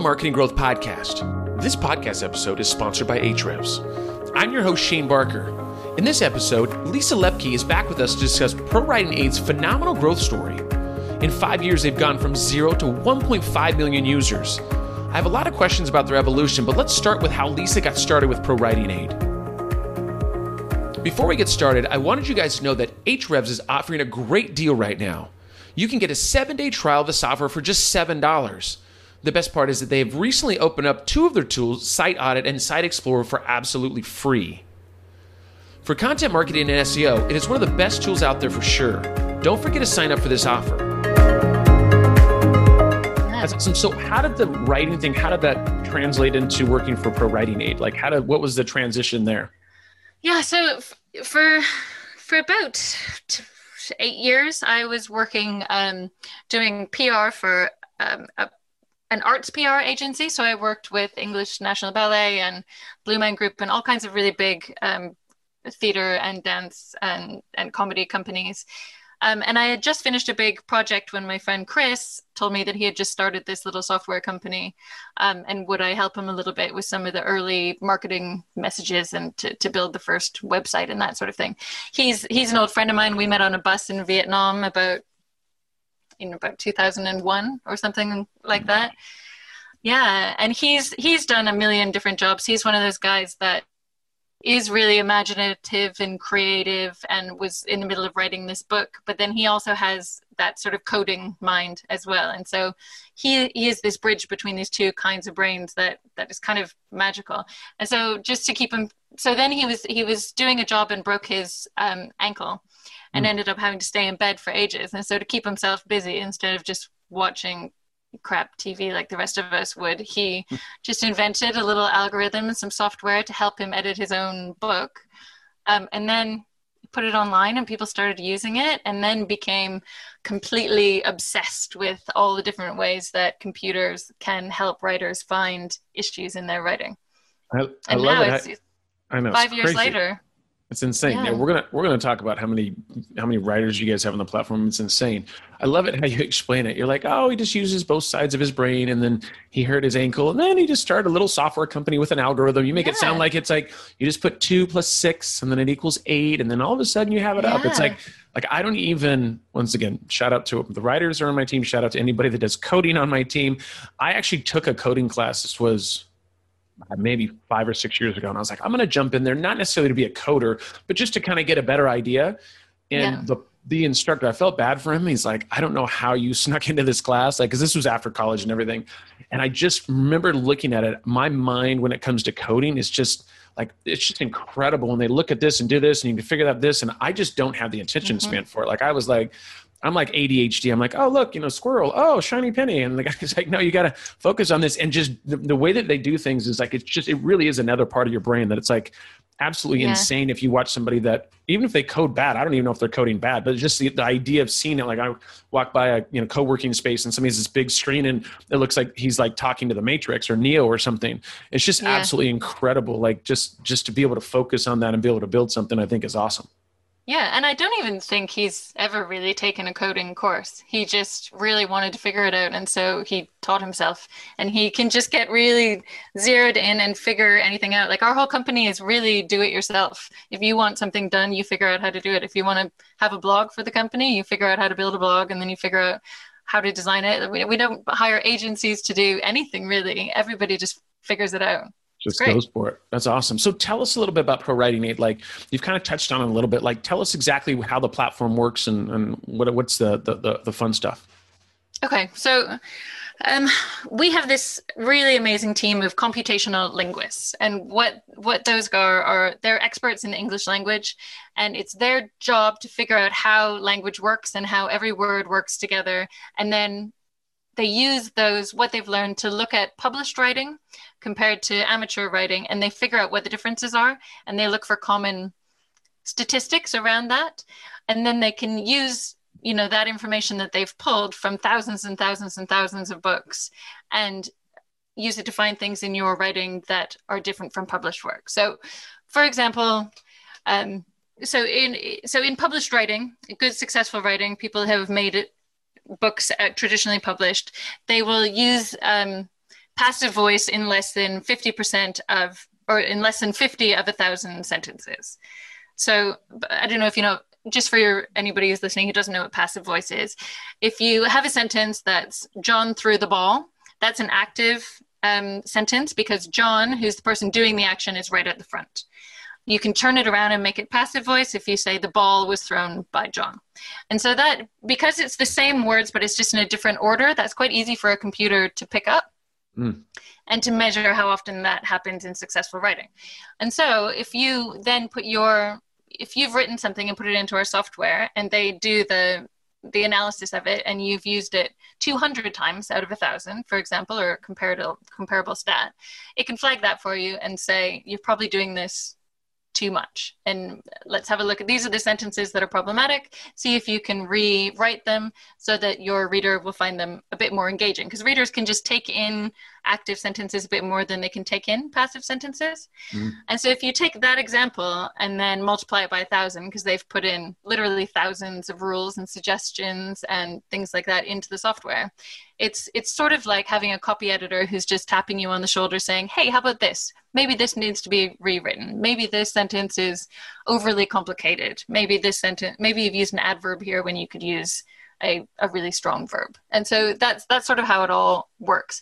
the Marketing Growth Podcast. This podcast episode is sponsored by Ahrefs. I'm your host, Shane Barker. In this episode, Lisa Lepki is back with us to discuss Pro Writing Aid's phenomenal growth story. In five years, they've gone from zero to 1.5 million users. I have a lot of questions about their evolution, but let's start with how Lisa got started with Pro Writing Aid. Before we get started, I wanted you guys to know that Ahrefs is offering a great deal right now. You can get a seven day trial of the software for just $7. The best part is that they have recently opened up two of their tools, Site Audit and Site Explorer, for absolutely free. For content marketing and SEO, it is one of the best tools out there for sure. Don't forget to sign up for this offer. That's awesome. So, how did the writing thing? How did that translate into working for Pro Writing Aid? Like, how did what was the transition there? Yeah, so f- for for about t- eight years, I was working um, doing PR for um, a an arts PR agency. So I worked with English National Ballet and Blue Man Group and all kinds of really big um, theater and dance and, and comedy companies. Um, and I had just finished a big project when my friend Chris told me that he had just started this little software company. Um, and would I help him a little bit with some of the early marketing messages and to, to build the first website and that sort of thing? He's he's an old friend of mine. We met on a bus in Vietnam about in about 2001 or something like that. Yeah, and he's he's done a million different jobs. He's one of those guys that is really imaginative and creative and was in the middle of writing this book but then he also has that sort of coding mind as well and so he, he is this bridge between these two kinds of brains that that is kind of magical and so just to keep him so then he was he was doing a job and broke his um, ankle and mm. ended up having to stay in bed for ages and so to keep himself busy instead of just watching crap TV like the rest of us would. He hmm. just invented a little algorithm and some software to help him edit his own book. Um, and then put it online and people started using it and then became completely obsessed with all the different ways that computers can help writers find issues in their writing. I, I and love now it. it's I know. five years later it's insane. Yeah. yeah. we're gonna we're gonna talk about how many how many writers you guys have on the platform. It's insane. I love it how you explain it. You're like, oh, he just uses both sides of his brain, and then he hurt his ankle, and then he just started a little software company with an algorithm. You make yeah. it sound like it's like you just put two plus six, and then it equals eight, and then all of a sudden you have it yeah. up. It's like like I don't even once again shout out to the writers are on my team. Shout out to anybody that does coding on my team. I actually took a coding class. This was maybe five or six years ago. And I was like, I'm going to jump in there, not necessarily to be a coder, but just to kind of get a better idea. And yeah. the the instructor, I felt bad for him. He's like, I don't know how you snuck into this class, like, because this was after college and everything. And I just remember looking at it. My mind, when it comes to coding, is just like it's just incredible when they look at this and do this, and you can figure out this. And I just don't have the attention mm-hmm. span for it. Like I was like, I'm like ADHD. I'm like, oh look, you know, squirrel. Oh, shiny penny. And the guy's like, no, you got to focus on this. And just the, the, way that they do things is like it's just it really is another part of your brain that it's like absolutely yeah. insane if you watch somebody that even if they code bad, I don't even know if they're coding bad, but just the, the idea of seeing it. Like I walk by a you know co-working space and somebody's this big screen and it looks like he's like talking to the Matrix or Neo or something. It's just yeah. absolutely incredible. Like just just to be able to focus on that and be able to build something, I think is awesome. Yeah, and I don't even think he's ever really taken a coding course. He just really wanted to figure it out, and so he taught himself. And he can just get really zeroed in and figure anything out. Like our whole company is really do it yourself. If you want something done, you figure out how to do it. If you want to have a blog for the company, you figure out how to build a blog, and then you figure out how to design it. We, we don't hire agencies to do anything really. Everybody just figures it out just goes for it. That's awesome. So tell us a little bit about Pro Writing Aid. Like you've kind of touched on it a little bit. Like tell us exactly how the platform works and, and what, what's the, the, the, the fun stuff. Okay. So um, we have this really amazing team of computational linguists, and what what those are are they're experts in the English language, and it's their job to figure out how language works and how every word works together, and then they use those what they've learned to look at published writing compared to amateur writing and they figure out what the differences are and they look for common statistics around that. And then they can use you know that information that they've pulled from thousands and thousands and thousands of books and use it to find things in your writing that are different from published work. So for example um, so in so in published writing good successful writing people have made it books uh, traditionally published they will use um, passive voice in less than 50% of, or in less than 50 of a thousand sentences. So I don't know if you know, just for your anybody who's listening who doesn't know what passive voice is, if you have a sentence that's John threw the ball, that's an active um, sentence because John, who's the person doing the action, is right at the front. You can turn it around and make it passive voice if you say the ball was thrown by John. And so that, because it's the same words, but it's just in a different order, that's quite easy for a computer to pick up. Mm. And to measure how often that happens in successful writing. And so, if you then put your, if you've written something and put it into our software and they do the the analysis of it and you've used it 200 times out of a thousand for example or comparable comparable stat it can flag that for you and say you're probably doing this too much. And let's have a look at these are the sentences that are problematic. See if you can rewrite them so that your reader will find them a bit more engaging. Because readers can just take in active sentences a bit more than they can take in passive sentences. Mm. And so if you take that example and then multiply it by a thousand, because they've put in literally thousands of rules and suggestions and things like that into the software, it's it's sort of like having a copy editor who's just tapping you on the shoulder saying, "Hey, how about this? Maybe this needs to be rewritten. Maybe this sentence is overly complicated. Maybe this sentence maybe you've used an adverb here when you could use a, a really strong verb." And so that's that's sort of how it all works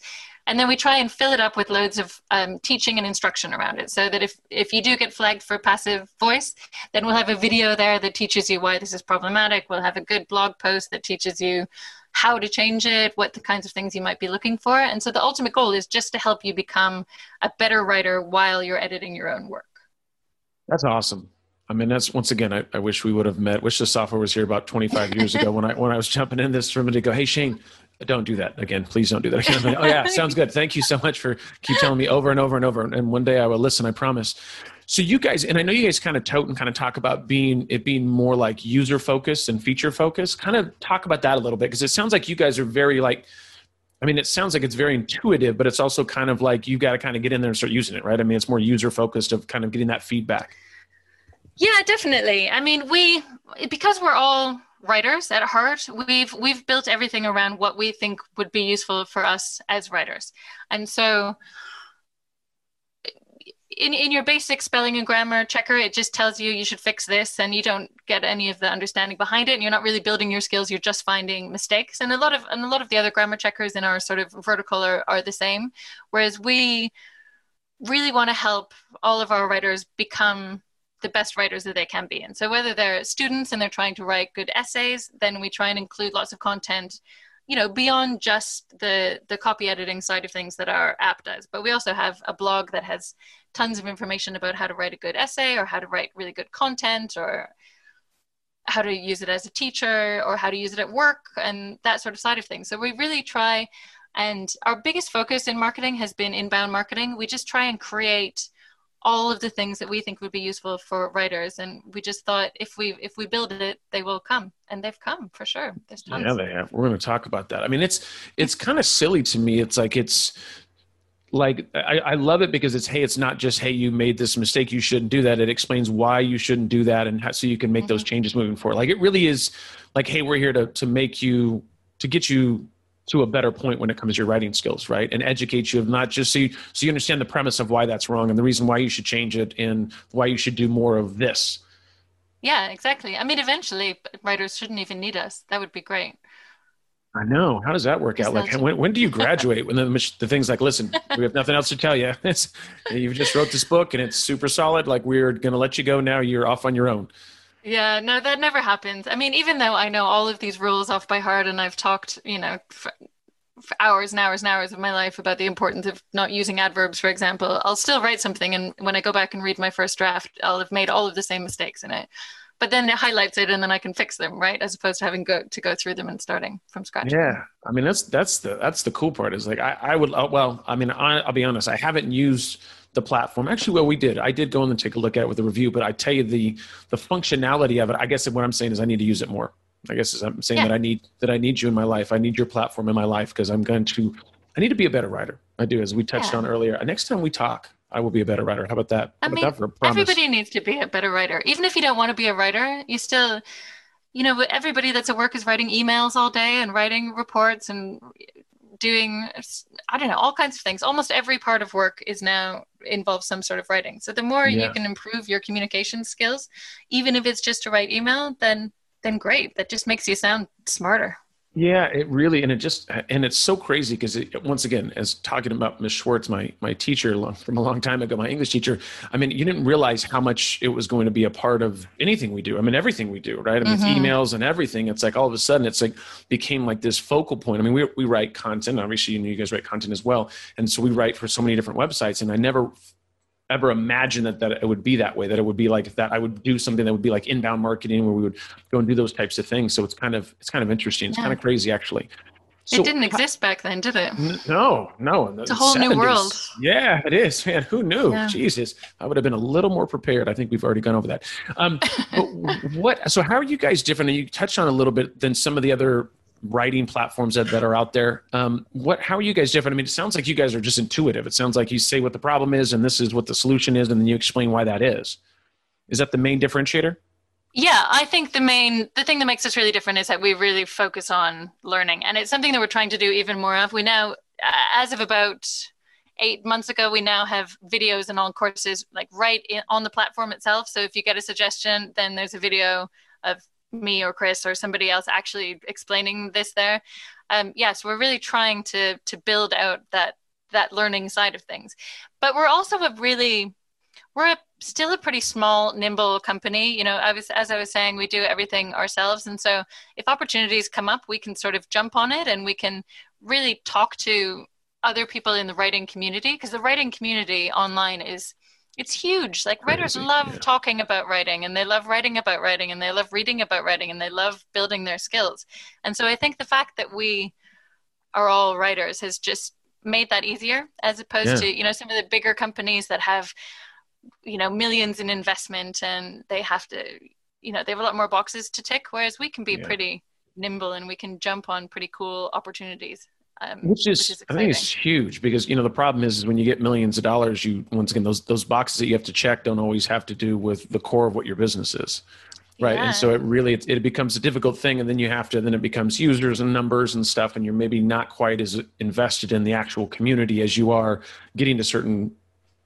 and then we try and fill it up with loads of um, teaching and instruction around it so that if, if you do get flagged for passive voice then we'll have a video there that teaches you why this is problematic we'll have a good blog post that teaches you how to change it what the kinds of things you might be looking for and so the ultimate goal is just to help you become a better writer while you're editing your own work that's awesome I mean, that's once again. I, I, wish we would have met. Wish the software was here about 25 years ago when I when I was jumping in this room to go, hey Shane, don't do that again. Please don't do that again. oh yeah, sounds good. Thank you so much for keep telling me over and over and over. And one day I will listen. I promise. So you guys, and I know you guys kind of tote and kind of talk about being it being more like user focused and feature focused. Kind of talk about that a little bit because it sounds like you guys are very like. I mean, it sounds like it's very intuitive, but it's also kind of like you've got to kind of get in there and start using it, right? I mean, it's more user focused of kind of getting that feedback. Yeah, definitely. I mean, we because we're all writers at heart we've we've built everything around what we think would be useful for us as writers. And so in, in your basic spelling and grammar checker it just tells you you should fix this and you don't get any of the understanding behind it and you're not really building your skills you're just finding mistakes. And a lot of and a lot of the other grammar checkers in our sort of vertical are, are the same whereas we really want to help all of our writers become the best writers that they can be. And so whether they're students and they're trying to write good essays, then we try and include lots of content, you know, beyond just the the copy editing side of things that our app does. But we also have a blog that has tons of information about how to write a good essay or how to write really good content or how to use it as a teacher or how to use it at work and that sort of side of things. So we really try and our biggest focus in marketing has been inbound marketing. We just try and create all of the things that we think would be useful for writers and we just thought if we if we build it they will come and they've come for sure. There's tons. yeah they have. We're going to talk about that. I mean it's it's kind of silly to me. It's like it's like I, I love it because it's hey it's not just hey you made this mistake you shouldn't do that. It explains why you shouldn't do that and how, so you can make mm-hmm. those changes moving forward. Like it really is like hey we're here to to make you to get you to a better point when it comes to your writing skills, right? And educate you of not just so you, so you understand the premise of why that's wrong and the reason why you should change it and why you should do more of this. Yeah, exactly. I mean, eventually, writers shouldn't even need us. That would be great. I know. How does that work out? Like, when, when do you graduate? when the, the thing's like, listen, we have nothing else to tell you. You just wrote this book and it's super solid. Like, we're going to let you go now. You're off on your own. Yeah, no, that never happens. I mean, even though I know all of these rules off by heart and I've talked, you know, for, for hours and hours and hours of my life about the importance of not using adverbs, for example, I'll still write something. And when I go back and read my first draft, I'll have made all of the same mistakes in it. But then it highlights it and then I can fix them, right? As opposed to having go, to go through them and starting from scratch. Yeah. I mean, that's, that's the, that's the cool part is like, I, I would, uh, well, I mean, I, I'll be honest, I haven't used the platform. Actually, well, we did. I did go in and take a look at it with a review, but I tell you the the functionality of it. I guess what I'm saying is I need to use it more. I guess I'm saying yeah. that I need that I need you in my life. I need your platform in my life because I'm going to. I need to be a better writer. I do, as we touched yeah. on earlier. Next time we talk, I will be a better writer. How about that? How I mean, that everybody needs to be a better writer. Even if you don't want to be a writer, you still, you know, everybody that's at work is writing emails all day and writing reports and doing i don't know all kinds of things. Almost every part of work is now involves some sort of writing. So the more yeah. you can improve your communication skills even if it's just to write email then then great. That just makes you sound smarter yeah, it really, and it just, and it's so crazy because once again, as talking about Miss Schwartz, my my teacher from a long time ago, my English teacher. I mean, you didn't realize how much it was going to be a part of anything we do. I mean, everything we do, right? I mean, mm-hmm. emails and everything. It's like all of a sudden, it's like became like this focal point. I mean, we we write content. Obviously, you know, you guys write content as well, and so we write for so many different websites. And I never ever imagine that, that it would be that way, that it would be like that I would do something that would be like inbound marketing where we would go and do those types of things. So it's kind of, it's kind of interesting. It's yeah. kind of crazy actually. So, it didn't exist back then, did it? No, no. It's a whole 70s. new world. Yeah, it is, man. Who knew? Yeah. Jesus, I would have been a little more prepared. I think we've already gone over that. Um, but what? So, how are you guys different? And you touched on a little bit than some of the other writing platforms that, that are out there. Um, what, how are you guys different? I mean, it sounds like you guys are just intuitive. It sounds like you say what the problem is and this is what the solution is, and then you explain why that is. Is that the main differentiator? Yeah, I think the main the thing that makes us really different is that we really focus on learning, and it's something that we're trying to do even more of. We now, as of about eight months ago, we now have videos and all courses like right in, on the platform itself. So if you get a suggestion, then there's a video of me or Chris or somebody else actually explaining this there. Um, yes, we're really trying to to build out that that learning side of things, but we're also a really we're a, still a pretty small, nimble company. You know, I was as I was saying, we do everything ourselves, and so if opportunities come up, we can sort of jump on it, and we can really talk to other people in the writing community because the writing community online is it's huge. Like writers Crazy, love yeah. talking about writing and they love writing about writing and they love reading about writing and they love building their skills. And so I think the fact that we are all writers has just made that easier as opposed yeah. to, you know, some of the bigger companies that have, you know, millions in investment and they have to, you know, they have a lot more boxes to tick, whereas we can be yeah. pretty nimble and we can jump on pretty cool opportunities. Um, which, is, which is I think it's huge because you know the problem is, is when you get millions of dollars, you once again those those boxes that you have to check don't always have to do with the core of what your business is, right? Yeah. And so it really it, it becomes a difficult thing, and then you have to then it becomes users and numbers and stuff, and you're maybe not quite as invested in the actual community as you are getting to certain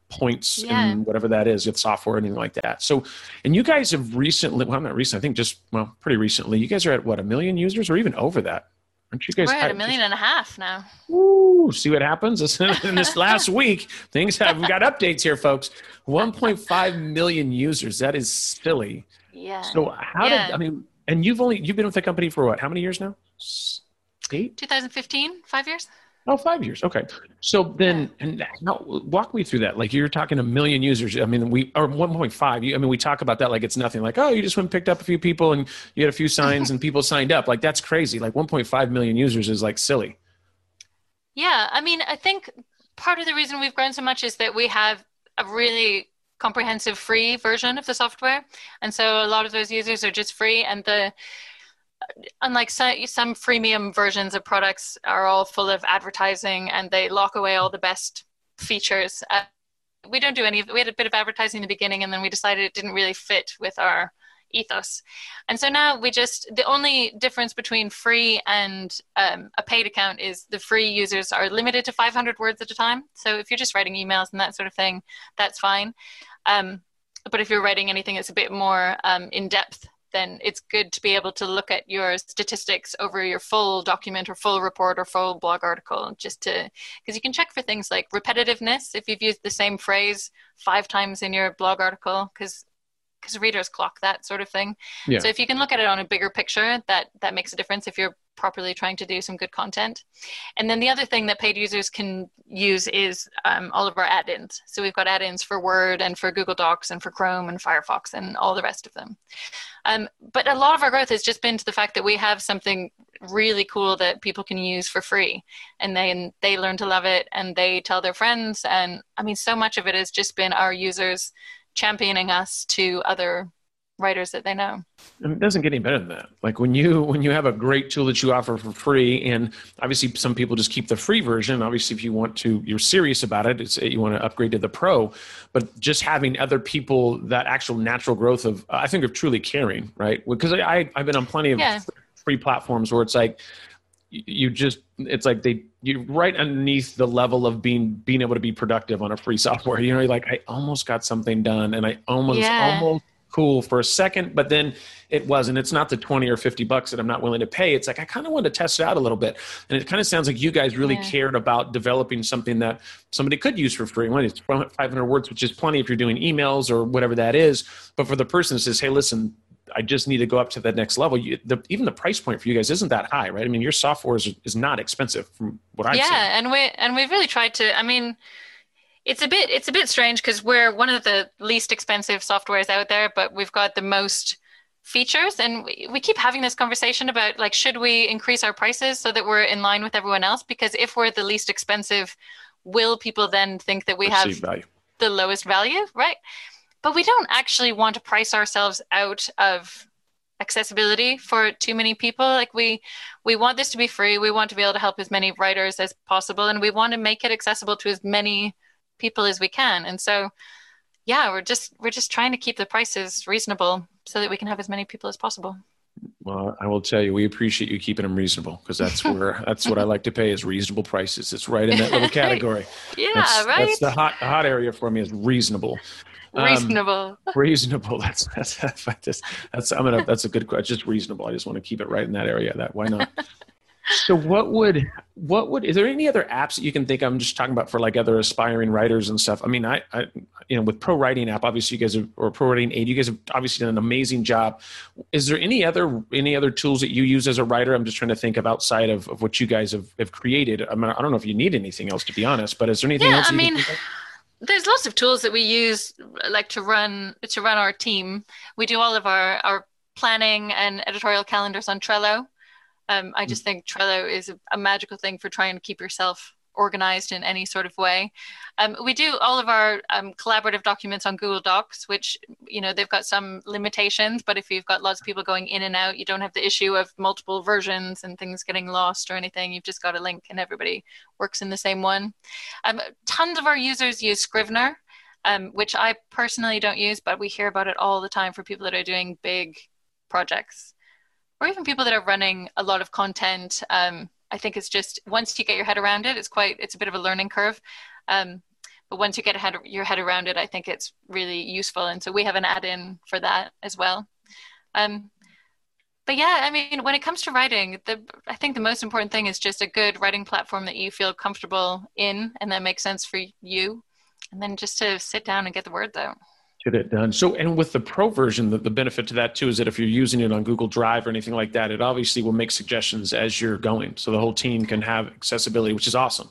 points yeah. and whatever that is with software or anything like that so and you guys have recently well not recent i think just well pretty recently you guys are at what a million users or even over that Aren't you guys? We're at a million and a half now. Ooh, see what happens in this last week. Things have we got updates here, folks. 1.5 million users. That is silly. Yeah. So how yeah. did I mean? And you've only you've been with the company for what? How many years now? Eight. 2015. Five years. Oh, five years. Okay. So then, and now walk me through that. Like you're talking a million users. I mean, we are 1.5. I mean, we talk about that like it's nothing. Like, oh, you just went and picked up a few people and you had a few signs and people signed up. Like that's crazy. Like 1.5 million users is like silly. Yeah. I mean, I think part of the reason we've grown so much is that we have a really comprehensive free version of the software. And so a lot of those users are just free and the, unlike some, freemium versions of products are all full of advertising and they lock away all the best features. Uh, we don't do any of we had a bit of advertising in the beginning and then we decided it didn't really fit with our ethos. And so now we just the only difference between free and um, a paid account is the free users are limited to 500 words at a time. So if you're just writing emails and that sort of thing that's fine. Um, but if you're writing anything that's a bit more um, in depth then it's good to be able to look at your statistics over your full document or full report or full blog article just to because you can check for things like repetitiveness if you've used the same phrase five times in your blog article because because readers clock that sort of thing yeah. so if you can look at it on a bigger picture that that makes a difference if you're properly trying to do some good content. And then the other thing that paid users can use is um, all of our add-ins. So we've got add-ins for Word and for Google Docs and for Chrome and Firefox and all the rest of them. Um, but a lot of our growth has just been to the fact that we have something really cool that people can use for free and then they learn to love it and they tell their friends and i mean so much of it has just been our users championing us to other writers that they know. And it doesn't get any better than that. Like when you when you have a great tool that you offer for free, and obviously some people just keep the free version. Obviously, if you want to, you're serious about it. It's you want to upgrade to the pro. But just having other people that actual natural growth of I think of truly caring, right? Because I, I have been on plenty of yeah. free platforms where it's like you just it's like they you right underneath the level of being being able to be productive on a free software you know you're like i almost got something done and i almost yeah. almost cool for a second but then it wasn't it's not the 20 or 50 bucks that i'm not willing to pay it's like i kind of wanted to test it out a little bit and it kind of sounds like you guys really yeah. cared about developing something that somebody could use for free when it's 500 words which is plenty if you're doing emails or whatever that is but for the person that says hey listen I just need to go up to the next level. You, the, even the price point for you guys isn't that high, right? I mean, your software is, is not expensive from what I've yeah, seen. Yeah, and we and we've really tried to. I mean, it's a bit it's a bit strange because we're one of the least expensive softwares out there, but we've got the most features, and we, we keep having this conversation about like should we increase our prices so that we're in line with everyone else? Because if we're the least expensive, will people then think that we have value. the lowest value, right? but we don't actually want to price ourselves out of accessibility for too many people like we we want this to be free we want to be able to help as many writers as possible and we want to make it accessible to as many people as we can and so yeah we're just we're just trying to keep the prices reasonable so that we can have as many people as possible well i will tell you we appreciate you keeping them reasonable because that's where that's what i like to pay is reasonable prices it's right in that little category yeah that's, right that's the hot hot area for me is reasonable um, reasonable. reasonable. That's that's that's, that's I'm gonna that's a good question. Just reasonable. I just want to keep it right in that area. That why not? So what would what would is there any other apps that you can think i'm just talking about for like other aspiring writers and stuff. I mean i, I you know with pro writing app obviously you guys have or pro writing aid you guys have obviously done an amazing job. Is there any other any other tools that you use as a writer? I'm just trying to think of outside of, of what you guys have, have created. I, mean, I don't know if you need anything else to be honest but is there anything yeah, else i mean there's lots of tools that we use like to run to run our team. We do all of our our planning and editorial calendars on trello um, i just think trello is a, a magical thing for trying to keep yourself organized in any sort of way. Um, we do all of our um, collaborative documents on Google Docs, which you know they've got some limitations, but if you've got lots of people going in and out, you don't have the issue of multiple versions and things getting lost or anything. You've just got a link and everybody works in the same one. Um, tons of our users use Scrivener. Um, which I personally don't use, but we hear about it all the time for people that are doing big projects or even people that are running a lot of content um, I think it's just once you get your head around it, it's quite it's a bit of a learning curve. Um, but once you get head, your head around it, I think it's really useful. And so we have an add-in for that as well. Um, but yeah, I mean, when it comes to writing, the I think the most important thing is just a good writing platform that you feel comfortable in and that makes sense for you, and then just to sit down and get the words out get it done. So, and with the pro version, the, the benefit to that too is that if you're using it on Google Drive or anything like that, it obviously will make suggestions as you're going. So the whole team can have accessibility, which is awesome.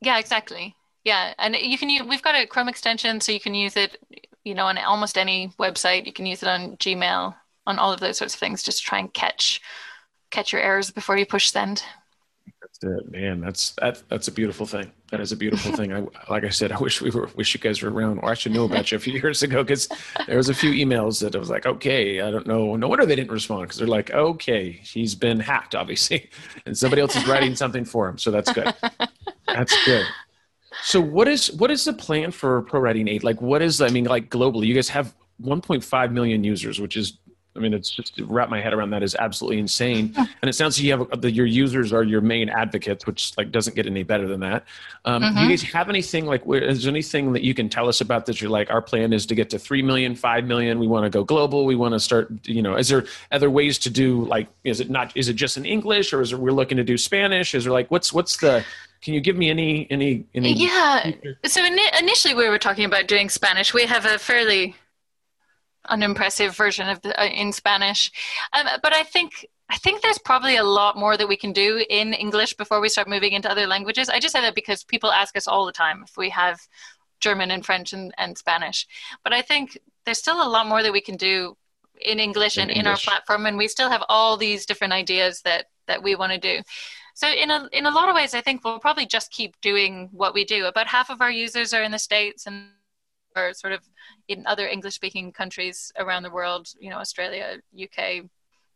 Yeah, exactly. Yeah, and you can use. We've got a Chrome extension, so you can use it. You know, on almost any website, you can use it on Gmail, on all of those sorts of things, just to try and catch catch your errors before you push send it, man. That's that. That's a beautiful thing. That is a beautiful thing. I like I said, I wish we were. Wish you guys were around, or I should know about you a few years ago because there was a few emails that I was like, okay, I don't know. No wonder they didn't respond because they're like, okay, he's been hacked, obviously, and somebody else is writing something for him. So that's good. That's good. So what is what is the plan for Pro Aid? Like, what is I mean, like globally, you guys have 1.5 million users, which is I mean, it's just wrap my head around that is absolutely insane. And it sounds like you have the, your users are your main advocates, which like doesn't get any better than that. Um, mm-hmm. Do you mm-hmm. guys have anything like? Is there anything that you can tell us about that? You're like, our plan is to get to three million, five million. We want to go global. We want to start. You know, is there other ways to do like? Is it not? Is it just in English, or is it we're looking to do Spanish? Is there like what's what's the can you give me any any any yeah so in, initially we were talking about doing spanish we have a fairly unimpressive version of the, uh, in Spanish. Um, but I think I think there's probably a lot more that we can do in English before we start moving into other languages. I just say that because people ask us all the time if we have German and French and, and Spanish. But I think there's still a lot more that we can do in English in and English. in our platform, and we still have all these different ideas that that we want to do. So in a in a lot of ways, I think we'll probably just keep doing what we do. About half of our users are in the states, and are sort of in other English speaking countries around the world, you know, Australia, UK,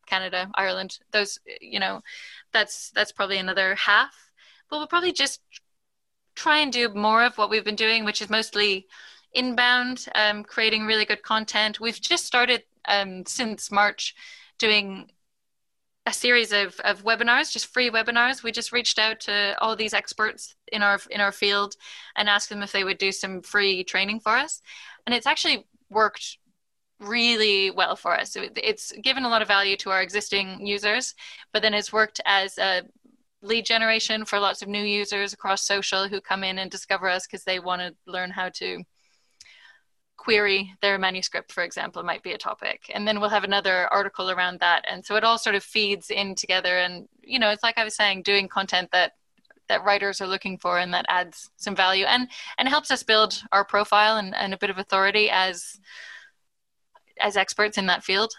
Canada, Ireland, those, you know, that's, that's probably another half. But we'll probably just try and do more of what we've been doing, which is mostly inbound, um, creating really good content. We've just started um, since March doing a series of, of webinars, just free webinars. We just reached out to all these experts in our in our field and asked them if they would do some free training for us. And it's actually worked really well for us. It's given a lot of value to our existing users, but then it's worked as a lead generation for lots of new users across social who come in and discover us because they want to learn how to query their manuscript, for example, might be a topic. And then we'll have another article around that. And so it all sort of feeds in together. And, you know, it's like I was saying, doing content that that writers are looking for and that adds some value and and helps us build our profile and, and a bit of authority as as experts in that field.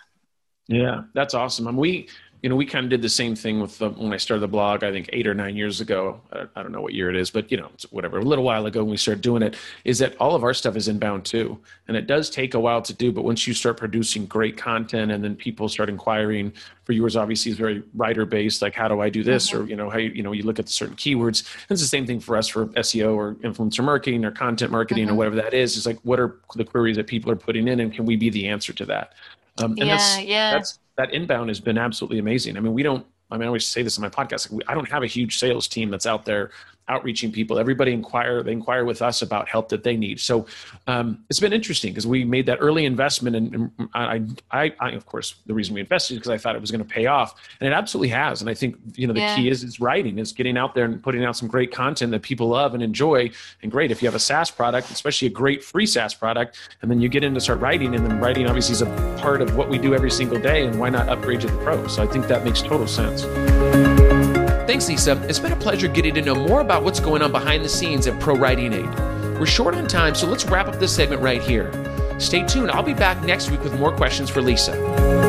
Yeah, that's awesome. I mean, we you know, we kind of did the same thing with the, when I started the blog, I think eight or nine years ago. I, don't know what year it is, but you know, whatever, a little while ago when we started doing it, is that all of our stuff is inbound too. And it does take a while to do, but once you start producing great content and then people start inquiring for yours, obviously is very writer based, like how do I do this? Mm-hmm. Or, you know, how, you, you know, you look at the certain keywords. And it's the same thing for us for SEO or influencer marketing or content marketing mm-hmm. or whatever that is. It's like, what are the queries that people are putting in and can we be the answer to that? Um, and yeah, that's, yeah. that's that inbound has been absolutely amazing. I mean, we don't. I mean, I always say this in my podcast. I don't have a huge sales team that's out there outreaching people. Everybody inquire, they inquire with us about help that they need. So um, it's been interesting because we made that early investment, and, and I, I, I, of course, the reason we invested is because I thought it was going to pay off, and it absolutely has. And I think you know the yeah. key is is writing, is getting out there and putting out some great content that people love and enjoy. And great if you have a SaaS product, especially a great free SaaS product, and then you get in to start writing, and then writing obviously is a part of what we do every single day. And why not upgrade to the pro? So I think that makes total sense. Thanks, Lisa. It's been a pleasure getting to know more about what's going on behind the scenes at Pro Writing Aid. We're short on time, so let's wrap up this segment right here. Stay tuned. I'll be back next week with more questions for Lisa.